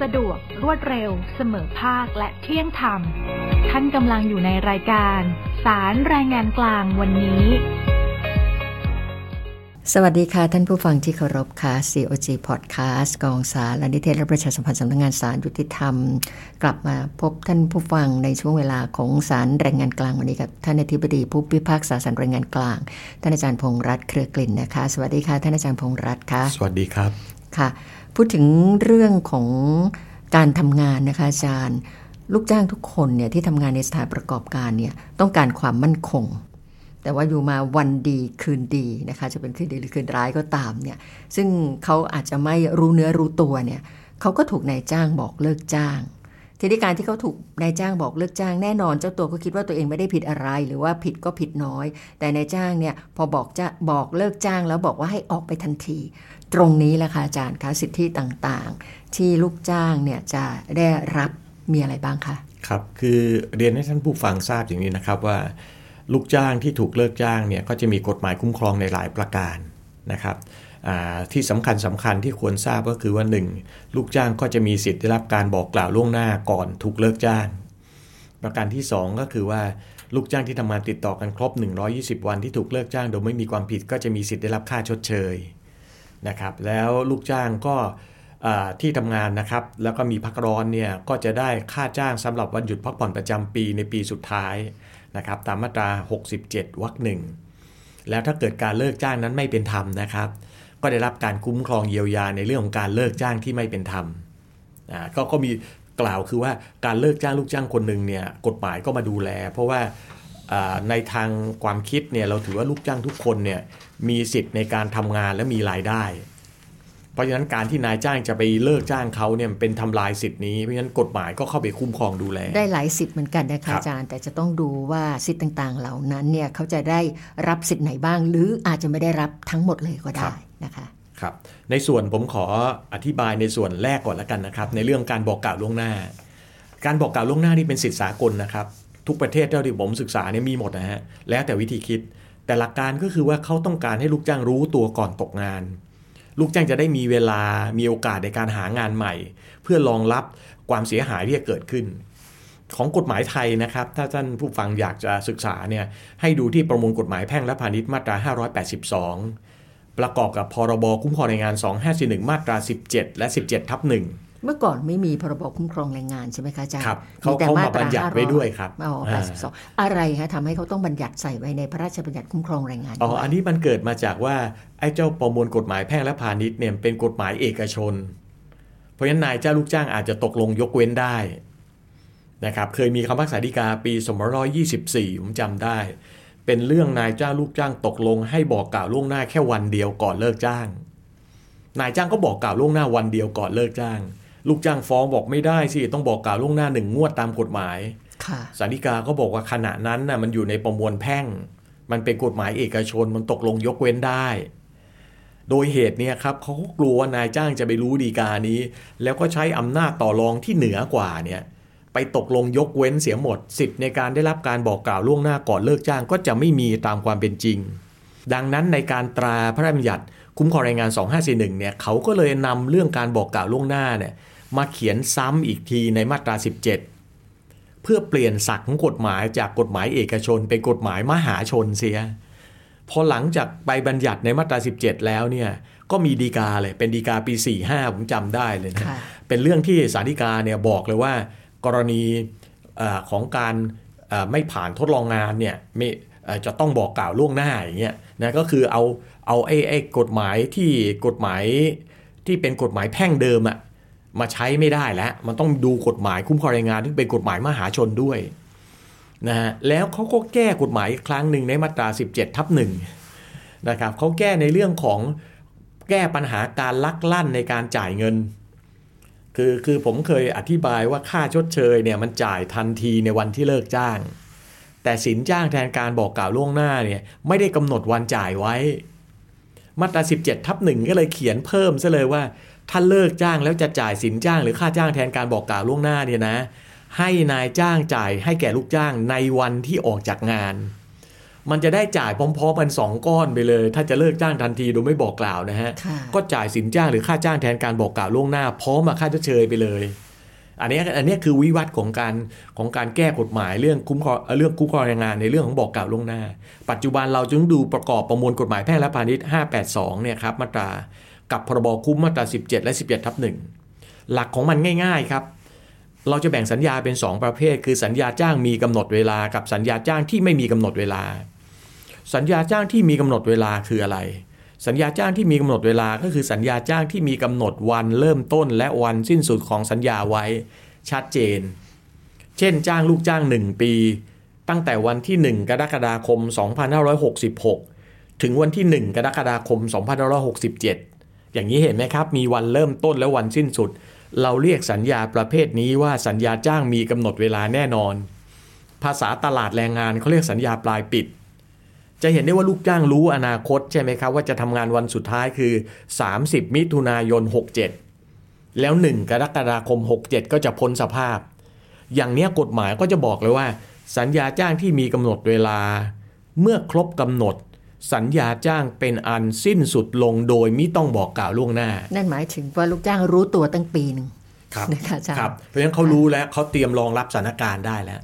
สะดวก รวดเร็ว เสมอภาคและเที่ยงธรรม ท่านกำลังอยู่ในรายการ สารรายงานกลางวันนี้ สวัสดีค่ะ ท่านผู้ฟังที่เคารพค่ะ COG Podcast กองสารและนิเทศและประชาสัมพันธ์สำนักงานสารยุติธรรม กลับมาพบท่านผู้ฟังในช่วงเวลาของสารแรงงานกลางวันนี้กับท่านอธิบดีผู้พิพากษาสารแรงงานกลาง ท่านอาจารย์พงษ์รัตน์เครือกลิ่นนะคะ สวัสดีค่ะท่านอาจารย์พงษ์รัตน์ค่ะ สวัสดีครับค่ะ พูดถึงเรื่องของการทำงานนะคะอาจารย์ ลูกจ้างทุกคนเนี่ยที่ทำงานในสถานประกอบการเนี่ยต้องการความมั่นคง แต่ว่าอยู่มาวันดีคืนดีนะคะจะเป็นคืนดีหรือคืนร้ายก็ตามเนี่ยซึ่งเขาอาจจะไม่รู้เนื้อรู้ตัวเนี่ยเขาก็ถูกนายจ้างบอกเลิกจ้างทีนี้การที่เขาถูกนายจ้างบอกเลิกจ้างแน่นอน เจ้าตัวก็คิดว่าตัวเองไม่ได้ผิดอะไร หรือว่าผิดก็ผิดน้อย แต่นายจ้างเนี่ยพอบอกจะบอกเลิกจ้างแล้วบอกว่าให้ออกไปทันที ตรงนี้แหละค่ะอาจารย์คะสิทธิต่างๆ ที่ลูกจ้างเนี่ยจะได้รับมีอะไรบ้างคะครับคือเรียนให้ท่านผู้ฟังทราบอย่างนี้นะครับว่า ลูกจ้างที่ถูกเลิกจ้างเนี่ยก็จะมีกฎหมายคุ้มครองในหลายประการนะครับที่สำคัญสำคัญที่ควรทราบก็คือว่า 1. ลูกจ้างก็จะมีสิทธิ์ได้รับการบอกกล่าวล่วงหน้าก่อนถูกเลิกจ้าง ประการที่ 2 ก็คือว่าลูกจ้างที่ทำงานติดต่อกันครบ 120 วันที่ถูกเลิกจ้าง โดยไม่มีความผิดก็จะมีสิทธิ์ได้รับค่าชดเชย นะครับแล้วลูกจ้างก็ที่ทำงานนะครับ แล้วก็มีพักร้อนเนี่ยก็จะได้ค่าจ้างสำหรับวันหยุดพักผ่อนประจำปีในปีสุดท้ายนะครับตามมาตรา 67วรรคหนึ่งแล้วถ้าเกิดการเลิกจ้างนั้นไม่เป็นธรรมนะครับ ก็ได้รับการคุ้มครองเยียวยาในเรื่องของการเลิกจ้างที่ไม่เป็นธรรมอ่าก็ก็มีกล่าวคือว่าการเลิกจ้างลูกจ้างคนหนึ่งเนี่ยกฎหมายก็มาดูแล เพราะว่า ในทางความคิดเนี่ยเราถือว่าลูกจ้างทุกคนเนี่ยมีสิทธิ์ในการทำงานและมีรายได้ เพราะฉะนั้นการที่นายจ้างจะไปเลิกจ้างเขาเนี่ยเป็นทำลายสิทธินี้ เพราะฉะนั้นกฎหมายก็เข้าไปคุ้มครองดูแล ได้หลายสิทธิ์เหมือนกันนะครัคะบอาจารย์ แต่จะต้องดูว่าสิทธิ์ต่างๆ เหล่านั้นเนี่ยเขาจะได้รับสิทธิ์ไหนบ้าง หรืออาจจะไม่ได้รับทั้งหมดเลยก็ได้นะคะครับในส่วนผมขออธิบายในส่วนแรกก่อนแล้วกันนะครับ ในเรื่องการบอกกล่าวล่วงหน้า การบอกกล่าวล่วงหน้านี่เป็นสิทธิสากลนะครับ ทุกประเทศเท่าที่ผมศึกษาเนี่ยมีหมดนะฮะแล้วแต่วิธีคิด แต่หลักการก็คือว่าเขาต้องการให้ลูกจ้างรู้ตัวก่อนตกงาน ลูกจ้างจะได้มีเวลามีโอกาสในการหางานใหม่ เพื่อรองรับความเสียหายที่จะเกิดขึ้น ของกฎหมายไทยนะครับ ถ้าท่านผู้ฟังอยากจะศึกษาเนี่ยให้ดูที่ประมวลกฎหมายแพ่งและพาณิชย์มาตรา 582 ประกอบกับพรบคุ้มครองแรงงาน 2541 มาตรา 17 และ 17ทับ1 เมื่อก่อนไม่มีพรบคุ้มครองแรงงานใช่ไหมคะอาจารย์ครับเขาแต่เขามาตบัญญัติไว้ด้วยครับอ๋ออ่า82อะไรคะทำให้เขาต้องบัญญัติใส่ไว้ในพระราชบัญญัติคุ้มครองแรงงานอ๋อด้วยอันนี้มันเกิดมาจากว่าไอ้เจ้าประมวลกฎหมายแพ่งและพาณิชย์เนี่ยเป็นกฎหมายเอกชน เพราะฉะนั้นนายจ้างลูกจ้างอาจจะตกลงยกเว้นได้นะครับเคยมีคำพิพากษาฎีกาปี2524 ผมจำได้ เป็นเรื่องนายจ้างลูกจ้างตกลง ให้บอกกล่าวล่วงหน้าแค่วันเดียวก่อนเลิกจ้าง นายจ้างก็บอกกล่าวล่วงหน้าวันเดียวก่อนเลิกจ้าง ลูกจ้างฟ้องบอกไม่ได้สิต้องบอกกล่าวล่วงหน้าหนึ่งงวดตามกฎหมายค่ะสารดีกาก็บอกว่าขณะนั้นน่ะมันอยู่ในประมวลแพ่ง มันเป็นกฎหมายเอกชนมันตกลงยกเว้นได้ โดยเหตุเนี่ยครับเขาก็กลัวว่านายจ้างจะไปรู้ดีกานี้ แล้วก็ใช้อำนาจต่อรองที่เหนือกว่าเนี่ยไปตกลงยกเว้นเสียหมดสิทธิ์ในการได้รับการบอกกล่าวล่วงหน้าก่อนเลิกจ้างก็จะไม่มีตามความเป็นจริง ดังนั้นในการตราพระราชบัญญัติ คุ้มครองแรงงาน 2541เนี่ยเขาก็เลยนำเรื่องการบอกกล่าวล่วงหน้าเนี่ยมาเขียนซ้ำอีกทีในมาตรา 17 เพื่อเปลี่ยนศักดิ์ของกฎหมายจากกฎหมายเอกชน เป็นกฎหมายมหาชนเสียพอหลังจากไปบัญญัติในมาตรา 17 แล้วเนี่ยก็มีดีกาเลยเป็นดีกาปี 45 ผมจำได้เลยนะค่ะเป็นเรื่องที่สารดีกาเนี่ยบอกเลยว่า กรณีเออของการเอ่อไม่ผ่านทดลองงานเนี่ยไม่เอ่อ จะต้องบอกกล่าวล่วงหน้าอย่างเงี้ยนะก็คือเอาเอาไอ้ไอ้กฎหมายที่กฎหมายที่เป็นกฎหมายแพ่งเดิมอะมาใช้ไม่ได้แล้ว มันต้องดูกฎหมายคุ้มครองแรงงานที่เป็นกฎหมายมหาชนด้วยนะฮะแล้วเขาก็แก้กฎหมายอีกครั้งหนึ่งในมาตรา 17ทับหนึ่งนะครับเขาแก้ในเรื่องของแก้ปัญหาการลักลั่นในการจ่ายเงิน คือคือผมเคยอธิบายว่าค่าชดเชยเนี่ยมันจ่ายทันทีในวันที่เลิกจ้าง แต่สินจ้างแทนการบอกกล่าวล่วงหน้าเนี่ยไม่ได้กำหนดวันจ่ายไว้ มาตรา 17ทับหนึ่งก็เลยเขียนเพิ่มซะเลยว่า ถ้าเลิกจ้างแล้วจะจ่ายสินจ้างหรือค่าจ้างแทนการบอกกล่าวล่วงหน้าเนี่ยนะ ให้นายจ้างจ่ายให้แก่ลูกจ้างในวันที่ออกจากงาน มันจะได้จ่ายพร้อมๆกันสองก้อนไปเลย ถ้าจะเลิกจ้างทันทีโดยไม่บอกกล่าวนะฮะค่ะก็จ่ายสินจ้างหรือค่าจ้างแทนการบอกกล่าวล่วงหน้าพร้อมมาค่าชดเชยไปเลย อันนี้อันนี้คือวิวัฒน์ของการของการแก้กฎหมายเรื่องคุ้มครองเรื่องคุ้มครองแรงงานในเรื่องของบอกกล่าวล่วงหน้า ปัจจุบันเราจึงดูประกอบประมวลกฎหมายแพ่งและพาณิชย์ 582 เนี่ยครับมาตรากับพรบคุ้มมาตรา 17 และ11ทับหนึ่งหลักของมันง่ายๆครับ เราจะแบ่งสัญญาเป็น 2 ประเภท คือสัญญาจ้างมีกำหนดเวลากับสัญญาจ้างที่ไม่มีกำหนดเวลา สัญญาจ้างที่มีกำหนดเวลาคืออะไร สัญญาจ้างที่มีกำหนดเวลาก็คือสัญญาจ้างที่มีกำหนดวันเริ่มต้น และวันสิ้นสุดของสัญญาไว้ชัดเจน เช่น จ้างลูกจ้าง 1 ปี ตั้งแต่วันที่ 1 กรกฎาคม 2566 ถึงวันที่ 1 กรกฎาคม 2567 อย่างนี้เห็นไหมครับ มีวันเริ่มต้นและวันสิ้นสุด เราเรียกสัญญาประเภทนี้ว่าสัญญาจ้างมีกำหนดเวลาแน่นอน ภาษาตลาดแรงงานเขาเรียกสัญญาปลายปิด จะเห็นได้ว่าลูกจ้างรู้อนาคตใช่ไหมครับ ว่าจะทำงานวันสุดท้ายคือ 30 มิถุนายน 67 แล้ว 1 กรกฎาคม 67 ก็จะพ้นสภาพ อย่างเนี้ยกฎหมายก็จะบอกเลยว่า สัญญาจ้างที่มีกำหนดเวลา เมื่อครบกำหนด สัญญาจ้างเป็นอันสิ้นสุดลงโดยมิต้องบอกกล่าวล่วงหน้า นั่นหมายถึงว่าลูกจ้างรู้ตัวตั้งปีหนึ่งครับนะคะอาจารย์ครับเพราะฉะนั้นเขารู้แล้วเขาเตรียมรองรับสถานการณ์ได้แล้ว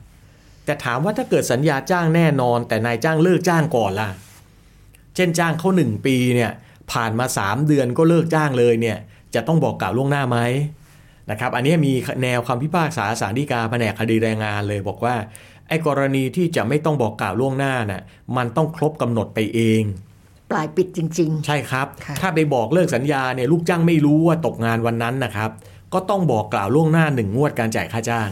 แต่ถามว่าถ้าเกิดสัญญาจ้างแน่นอน แต่นายจ้างเลิกจ้างก่อนล่ะ เช่นจ้างเขาหนึ่งปีเนี่ยผ่านมา 3 เดือนก็เลิกจ้างเลยเนี่ยจะต้องบอกกล่าวล่วงหน้าไหมนะครับอันนี้มีแนวคำพิพากษาสารดีกาแผนกคดีแรงงานเลยบอกว่าไอ้กรณีที่จะไม่ต้องบอกกล่าวล่วงหน้าน่ะมันต้องครบกำหนดไปเอง ปลายปิดจริงใช่ครับค่ะถ้าไปบอกเลิกสัญญาเนี่ยลูกจ้างไม่รู้ว่าตกงานวันนั้นนะครับ ก็ต้องบอกกล่าวล่วงหน้าหนึ่งงวดการจ่ายค่าจ้าง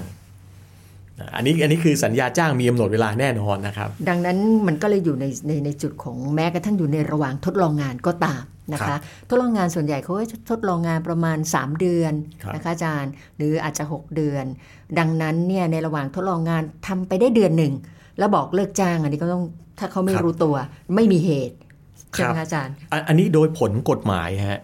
อันนี้อันนี้คือสัญญาจ้างมีกำหนดเวลาแน่นอนนะครับๆดังนั้นมันก็เลยอยู่ในในในจุดของแม้กระทั่งอยู่ในระหว่างทดลองงานก็ตามนะครัคะบทดลองงานส่วนใหญ่เขาก็จะทดลองงานประมาณ 3 เดือนครับนะคะอาจารย์ หรืออาจจะ 6 เดือน ดังนั้นเนี่ยในระหว่างทดลองงานทำไปได้เดือนหนึ่งแล้วบอกเลิกจ้างอันนี้ก็ต้องถ้าเขาไม่รู้ตัวไม่มีเหตุใช่ไหมคะอาจารย์อันอันนี้โดยผลกฎหมายฮะ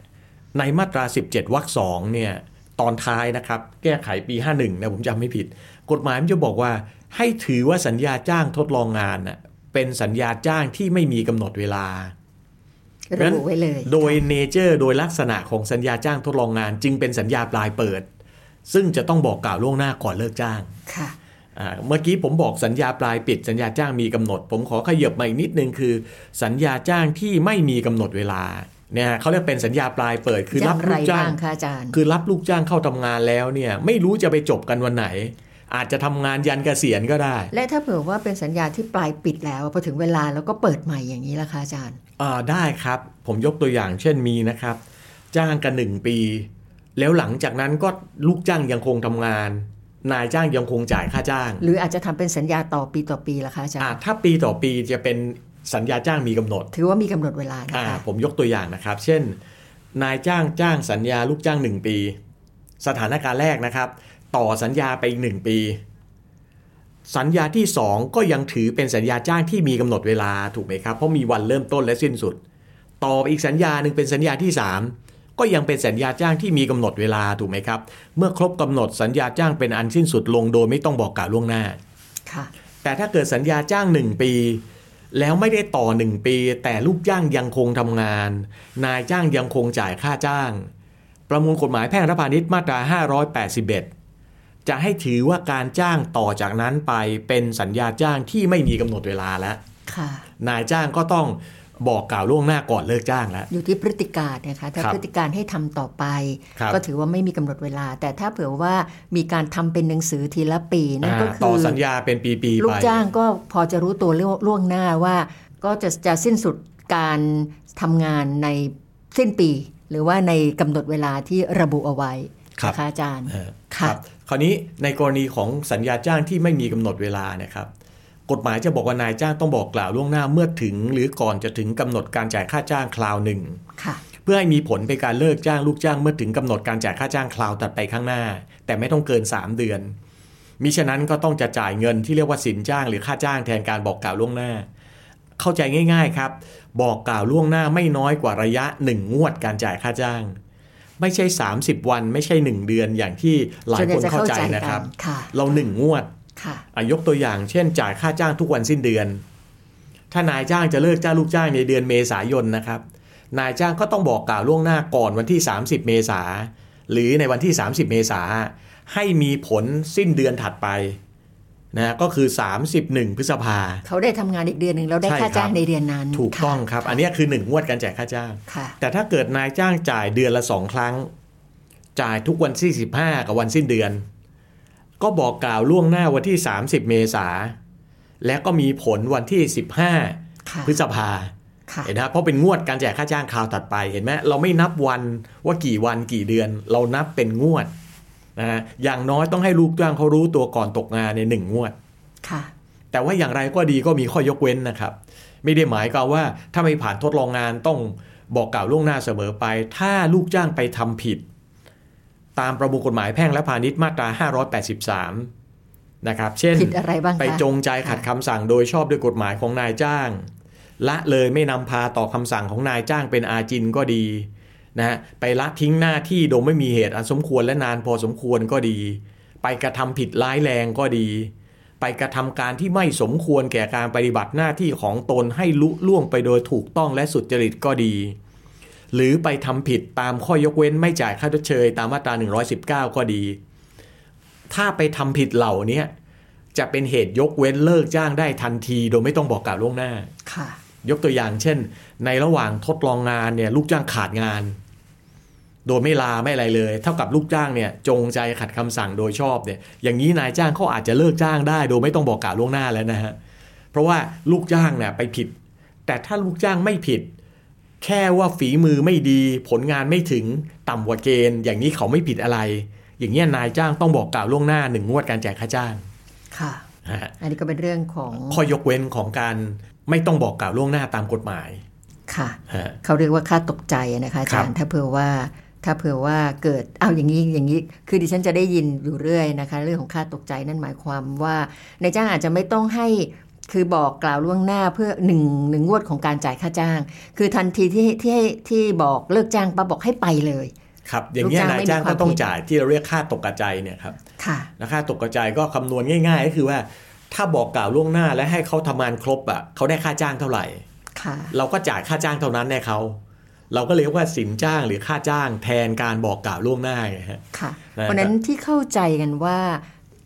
ในมาตรา 17วรรคสองเนี่ย ตอนท้ายนะครับ แก้ไขปี 51นะผมจำไม่ผิด กฎหมายมันจะบอกว่า ให้ถือว่าสัญญาจ้างทดลองงานน่ะเป็นสัญญาจ้างที่ไม่มีกำหนดเวลาระบุไว้เลย โดยเนเจอร์โดยลักษณะของสัญญาจ้างทดลองงาน จึงเป็นสัญญาปลายเปิด ซึ่งจะต้องบอกกล่าวล่วงหน้าก่อนเลิกจ้างค่ะอ่าเมื่อกี้ผมบอกสัญญาปลายปิด สัญญาจ้างมีกำหนด ผมขอขยับมาอีกนิดนึงคือ สัญญาจ้างที่ไม่มีกำหนดเวลา เนี่ยเขาเรียกเป็นสัญญาปลายเปิดคืออรัย่าบงลูไรกจ้าบ้างงคะอาจารย์ คือรับลูกจ้างเข้าทำงานแล้วเนี่ยไม่รู้จะไปจบกันวันไหน อาจจะทำงานยันเกษียณก็ได้ และถ้าเผื่อว่าเป็นสัญญาที่ปลายปิดแล้วพอถึงเวลาแล้วก็เปิดใหม่อย่างนี้ล่ะคะอาจารย์อ่าได้ครับ ผมยกตัวอย่างเช่นมีนะครับ จ้างกันหนึ่งปี แล้วหลังจากนั้นก็ลูกจ้างยังคงทำงานนายจ้างยังคงจ่ายค่าจ้าง หรืออาจจะทำเป็นสัญญาต่อปีต่อปีล่ะคะอาจารอ่าย์ถ้าปีต่อปีจะเป็น สัญญาจ้างมีกำหนด ถือว่ามีกำหนดเวลานะอ่าคะผมยกตัวอย่างนะครับ เช่น นายจ้างจ้างสัญญาลูกจ้างหนึ่งปี สถานการณ์แรกนะครับ ต่อสัญญาไปอีกหนึ่งปี สัญญาที่สองก็ยังถือเป็นสัญญาจ้างที่มีกำหนดเวลาถูกไหมครับเพราะมีวันเริ่มต้นและสิ้นสุด ต่อไปอีกสัญญาหนึ่งเป็นสัญญาที่สามก็ยังเป็นสัญญาจ้างที่มีกำหนดเวลาถูกไหมครับ เมื่อครบกำหนดสัญญาจ้างเป็นอันสิ้นสุดลงโดยไม่ต้องบอกกล่าวล่วงหน้าค่ะแต่ถ้าเกิดสัญญาจ้าง 1 ปี แล้วไม่ได้ต่อ1ปี แต่ลูกจ้างยังคงทำงาน นายจ้างยังคงจ่ายค่าจ้าง ประมวลกฎหมายแพ่งและพาณิชย์มาตรา 581 จะให้ถือว่าการจ้างต่อจากนั้นไปเป็นสัญญาจ้างที่ไม่มีกำหนดเวลาแล้วค่ะนายจ้างก็ต้อง บอกกล่าวล่วงหน้าก่อนเลิกจ้างแล้ว อยู่ที่พฤติการนะคะถ้าครับพฤติการให้ทำต่อไปครับก็ถือว่าไม่มีกำหนดเวลา แต่ถ้าเผื่อว่ามีการทำเป็นหนังสือทีละปีนั่นก็อ่าคืต่ออสัญญาเป็นปีๆไปลูกจ้างก็พอจะรู้ตัวล่วงหน้าว่า ก็จะจะสิ้นสุดการทำงานในสิ้นปี หรือว่าในกำหนดเวลาที่ระบุเอาไว้ครับนะคะอาจารย์เออค่ะครับคราวนี้ในกรณีของสัญญาจ้างที่ไม่มีกำหนดเวลานะครับ กฎหมายจะบอกว่านายจ้างต้องบอกกล่าวล่วงหน้าเมื่อถึง หรือก่อนจะถึงกำหนดการจ่ายค่าจ้างคราวหนึ่งค่ะเพื่อให้มีผลเป็นการเลิกจ้างลูกจ้างเมื่อถึงกำหนดการจ่ายค่าจ้างคราวตัดไปข้างหน้า แต่ไม่ต้องเกิน 3 เดือนมิฉะนั้นก็ต้องจะจ่ายเงินที่เรียกว่าสินจ้างหรือค่าจ้างแทนการบอกกล่าวล่วงหน้า เข้าใจง่าย ๆครับ บอกกล่าวล่วงหน้าไม่น้อยกว่าระยะ 1 งวดการจ่ายค่าจ้าง ไม่ใช่ 30 วันไม่ใช่ 1 เดือนอย่างที่หลายส่วนใหญ่คนจะเข้าเข้าใจใจนะครับกันค่ะเราหนึ่งงวดค่ะอะ ยกตัวอย่างเช่นจ่ายค่าจ้างทุกวันสิ้นเดือน ถ้านายจ้างจะเลิกจ้างลูกจ้างในเดือนเมษายนนะครับ นายจ้างก็ต้องบอกกล่าวล่วงหน้าก่อนวันที่ 30 เมษาหรือในวันที่ 30 เมษาให้มีผลสิ้นเดือนถัดไปนะก็คือ 31 พฤษภาเขาได้ทำงานอีกเดือนหนึ่งแล้วได้ใช่ค่าจ้างครับในเดือนนั้น ถูกต้องะครับ อันนี้คือ1งวดการจ่ายค่าจ้างค่ะแต่ถ้าเกิดนายจ้างจ่ายเดือนละสองครั้ง จ่ายทุกวันที่15กับวันสิ้นเดือน ก็บอกกล่าวล่วงหน้าวันที่ 30 เมษา และก็มีผลวันที่ค่ะ15 พฤษภาค่ะเห็นนะครับเพราะเป็นงวดการจ่ายค่าจ้างคราวตัดไปเห็นไหมเราไม่นับวันว่ากี่วันกี่เดือน เรานับเป็นงวดนะฮะอย่างน้อยต้องให้ลูกจ้างเขารู้ตัวก่อนตกงานในหนึ่งงวดค่ะ แต่ว่าอย่างไรก็ดีก็มีข้อยกเว้นนะครับ ไม่ได้หมายความว่าถ้าไม่ผ่านทดลองงานต้องบอกกล่าวล่วงหน้าเสมอไป ถ้าลูกจ้างไปทำผิด ตามประมวลกฎหมายแพ่งและพาณิชย์มาตรา 583 นะครับ เช่นผิดอะไรบ้างคะไปจงใจขัดคำสั่งโดยชอบด้วยกฎหมายของนายจ้าง ละเลยไม่นำพาต่อคำสั่งของนายจ้างเป็นอาจินก็ดีนะฮะไปละทิ้งหน้าที่โดยไม่มีเหตุอันสมควรและนานพอสมควรก็ดี ไปกระทำผิดร้ายแรงก็ดี ไปกระทำการที่ไม่สมควรแก่การปฏิบัติหน้าที่ของตนให้ลุล่วงไปโดยถูกต้องและสุจริตก็ดี หรือไปทำผิดตามข้อยกเว้นไม่จ่ายค่าชดเชย ตามมาตรา 119 ก็ดี ถ้าไปทำผิดเหล่านี้จะเป็นเหตุยกเว้นเลิกจ้างได้ทันทีโดยไม่ต้องบอกกล่าวล่วงหน้า ค่ะ ยกตัวอย่างเช่น ในระหว่างทดลองงานเนี่ยลูกจ้างขาดงาน โดยไม่ลาไม่อะไรเลย เท่ากับลูกจ้างเนี่ยจงใจขัดคำสั่งโดยชอบเนี่ยอย่างนี้นายจ้างเขาอาจจะเลิกจ้างได้ โดยไม่ต้องบอกกล่าวล่วงหน้าแล้วนะฮะเพราะว่าลูกจ้างเนี่ยไปผิด แต่ถ้าลูกจ้างไม่ผิด แค่ว่าฝีมือไม่ดีผลงานไม่ถึงต่ำกว่าเกณฑ์ อย่างนี้เขาไม่ผิดอะไร อย่างนี้ยนายจ้างต้องบอกกล่าวล่วงหน้าหนึ่งงวดการจ่ายค่าจ้าง ค่ะนะฮะอันนี้ก็เป็นเรื่องของข้อยกเว้นของการไม่ต้องบอกกล่าวล่วงหน้าตามกฎหมาย ค่ะฮะเขาเรียกว่าค่าตกใจนะคะอาจารย์ถ้าเผื่อว่าถ้าเผื่อว่าเกิดเอาอย่างนี้อย่างนี้คือดิฉันจะได้ยินอยู่เรื่อยนะคะ เรื่องของค่าตกใจนั่นหมายความว่านายจ้างอาจจะไม่ต้องให้ คือบอกกล่าวล่วงหน้าเพื่อหนึ่งหนึ่งงวดของการจ่ายค่าจ้าง คือทันทีที่ที่ให้ที่บอกเลิกจ้างปั๊บบอกให้ไปเลยครับอย่างนี้ยลูกจ้างนายไม่มีจ้างควาก็มต้องผิดจ่ายที่เราเรียกค่าตกกระจายเนี่ยครับค่ะและค่าตกกระจายก็คำนวณง่าย ๆ ก็คือว่า ถ้าบอกกล่าวล่วงหน้าและให้เขาทำงานครบอะเขาได้ค่าจ้างเท่าไหร่ค่ะเราก็จ่ายค่าจ้างเท่านั้นให้เขาเราก็เลยเรียกว่าสินจ้างหรือค่าจ้างแทนการบอกกล่าวล่วงหน้าไงฮะค่ะนะครับเพราะฉะนั้นที่เข้าใจกันว่า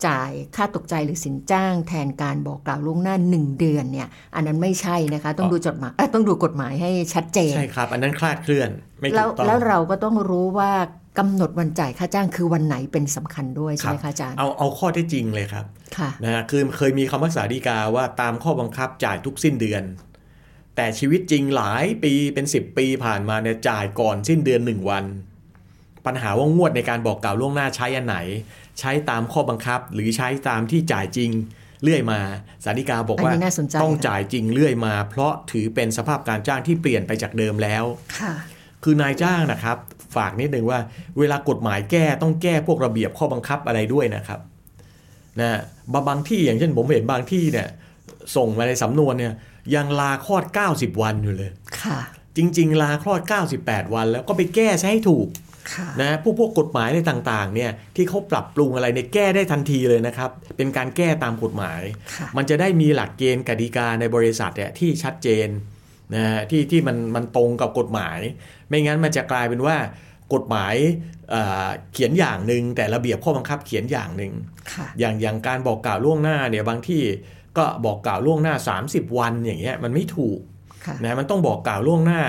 จ่ายค่าตกใจหรือสินจ้างแทนการบอกกล่าวล่วงหน้าหนึ่งเดือนเนี่ยอันนั้นไม่ใช่นะคะ ต้องดูจดหมายเอ้ยต้องดูกฎหมายให้ชัดเจน ใช่ครับ อันนั้นคลาดเคลื่อนไม่ถูแล้วกต้องแล้วเราก็ต้องรู้ว่ากำหนดวันจ่ายค่าจ้างคือวันไหนเป็นสำคัญด้วยใช่ไหมคะอาจารย์เอาเอาข้อเท็จจริงเลยครับค่ะนะฮะคือเคยมีคำพิพากษาฎีกาว่าตามข้อบังคับจ่ายทุกสิ้นเดือน แต่ชีวิตจริงหลายปีเป็น 10 ปีผ่านมาเนี่ยจ่ายก่อนสิ้นเดือน 1 วัน ปัญหาว่างวดในการบอกกล่าวล่วงหน้าใช้อันไหน ใช้ตามข้อบังคับ หรือใช้ตามที่จ่ายจริงเรื่อยมาสารดีกาบอกว่าอันนี้น่าสนใจต้องค่ะจ่ายจริงเรื่อยมา เพราะถือเป็นสภาพการจ้างที่เปลี่ยนไปจากเดิมแล้วค่ะคือนายจ้างนะครับ ฝากนิดนึงว่า เวลากฎหมายแก้ต้องแก้พวกระเบียบข้อบังคับอะไรด้วยนะครับนะบางบางที่อย่างเช่นผมเห็นบางที่เนี่ยส่งมาในสำนวนเนี่ยยังลาคลอด 90 วันอยู่เลย ค่ะ จริง ๆ ลาคลอด 98 วันแล้วก็ไปแก้ใช้ให้ถูกค่ะ นะพวกพวกกฎหมายในต่างๆเนี่ยที่เขาปรับปรุงอะไรเนี่ยแก้ได้ทันทีเลยนะครับ เป็นการแก้ตามกฎหมายค่ะมันจะได้มีหลักเกณฑ์กติกาในบริษัทเนี่ยที่ชัดเจนนะฮะที่ที่มันมันตรงกับกฎหมาย ไม่งั้นมันจะกลายเป็นว่ากฎหมายเอ่อเขียนอย่างหนึ่งแต่ระเบียบข้อบังคับเขียนอย่างหนึ่งค่ะอย่างอย่างการบอกกล่าวล่วงหน้าเนี่ยบางที่ก็บอกกล่าวล่วงหน้า 30 วันอย่างเงี้ยมันไม่ถูกค่ะนะมันต้องบอกกล่าวล่วงหน้า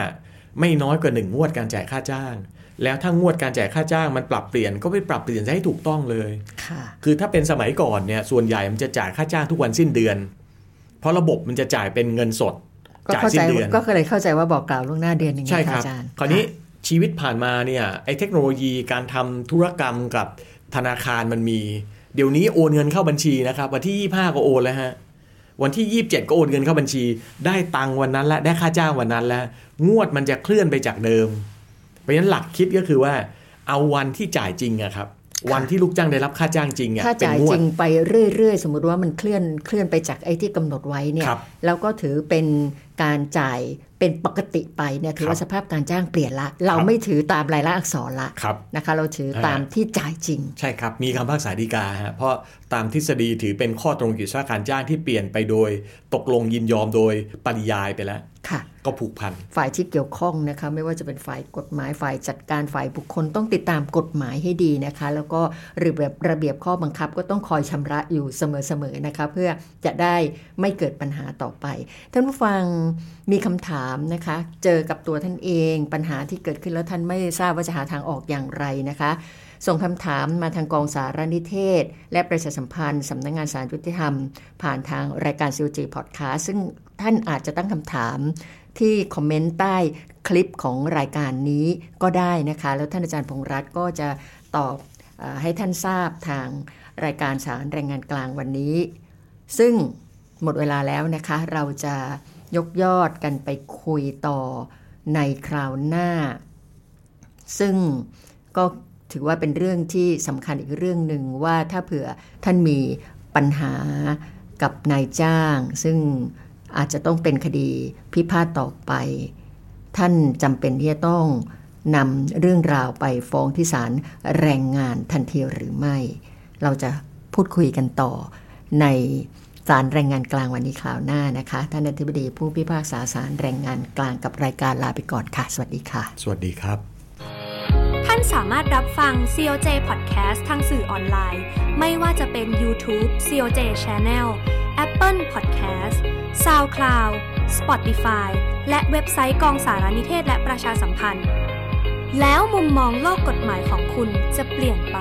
ไม่น้อยกว่าหนึ่งงวดการจ่ายค่าจ้าง แล้วถ้างวดการจ่ายค่าจ้างมันปรับเปลี่ยนก็ไปปรับเปลี่ยนให้ถูกต้องเลยค่ะคือถ้าเป็นสมัยก่อนเนี่ยส่วนใหญ่มันจะจ่ายค่าจ้างทุกวันสิ้นเดือน เพราะระบบมันจะจ่ายเป็นเงินสดก็จ่ายเข้าสิ้ใจนเดือนก็เลยเข้าใจว่าบอกกล่าวล่วงหน้าเดือนหนึ่งใช่นะคคะรับอาจารย์คราวนี้ชีวิตผ่านมาเนี่ยไอ้เทคโนโลยีการทำธุรกรรมกับธนาคารมันมี เดี๋ยวนี้โอนเงินเข้าบัญชีนะครับ วันที่ 25 ก็โอนแล้วฮะวันที่ 27 ก็โอนเงินเข้าบัญชี ได้ตังค์วันนั้นและได้ค่าจ้างวันนั้นแล้วงวดมันจะเคลื่อนไปจากเดิม เพราะฉะนั้นหลักคิดก็คือว่าเอาวันที่จ่ายจริงอะครับวันที่ลูกจ้างได้รับค่าจ้างจริงอะถ้าเป็นจ่ายงวจดริงไปเรื่อยๆ สมมุติว่ามันเคลื่อนเคลื่อนไปจากไอ้ที่กำหนดไว้เนี่ยครับแล้วก็ถือเป็นการจ่ายเป็นปกติไปเนี่ยถือว่าครับสภาพการจ้างเปลี่ยนละ เราครับไม่ถือตามรายละอักษรละครับนะคะ เราถือตามอ่าที่จ่ายจริง ใช่ครับ มีคำพิพากษาฎีกาฮะเพราะตามทฤษฎีถือเป็นข้อตรงกิจการจ้างที่เปลี่ยนไปโดย ตกลงยินยอมโดยปริยายไปแล้วค่ะก็ผูกพัน ฝ่ายที่เกี่ยวข้องนะคะ ไม่ว่าจะเป็นฝ่ายกฎหมายฝ่ายจัดการฝ่ายบุคคลต้องติดตามกฎหมายให้ดีนะคะ แล้วก็ระเบียบระเบียบข้อบังคับก็ต้องคอยชำระอยู่เสมอๆนะคะ เพื่อจะได้ไม่เกิดปัญหาต่อไป ท่านผู้ฟังมีคำถามนะคะ เจอกับตัวท่านเอง ปัญหาที่เกิดขึ้นแล้วท่านไม่ทราบว่าจะหาทางออกอย่างไรนะคะ ส่งคำถามมาทางกองสารนิเทศ และประชาสัมพันธ์สำนักงานสารยุติธรรม ผ่านทางรายการ COG Podcast ซึ่งท่านอาจจะตั้งคำถามที่คอมเมนต์ใต้คลิปของรายการนี้ก็ได้นะคะ แล้วท่านอาจารย์พงษ์รัตน์ก็จะตอบอให้ท่านทราบทางรายการสารแรงงานกลางวันนี้ ซึ่งหมดเวลาแล้วนะคะ เราจะ ยกยอดกันไปคุยต่อในคราวหน้า ซึ่งก็ถือว่าเป็นเรื่องที่สำคัญอีกเรื่องหนึ่งว่าถ้าเผื่อท่านมีปัญหากับนายจ้าง ซึ่งอาจจะต้องเป็นคดีพิพาทต่อไป ท่านจำเป็นที่จะต้องนำเรื่องราวไปฟ้องที่ศาลแรงงานทันทีหรือไม่ เราจะพูดคุยกันต่อใน ศาลแรงงานกลางวันนี้คราวหน้านะคะ ท่านอธิบดีผู้พิพากษาศาลแรงงานกลางกับรายการลาไปก่อนค่ะ สวัสดีค่ะ สวัสดีครับ ท่านสามารถรับฟัง COJ Podcast ทางสื่อออนไลน์ ไม่ว่าจะเป็น YouTube COJ Channel Apple Podcast SoundCloud Spotify และเว็บไซต์กองสารนิเทศและประชาสัมพันธ์ แล้วมุมมองโลกกฎหมายของคุณจะเปลี่ยนไป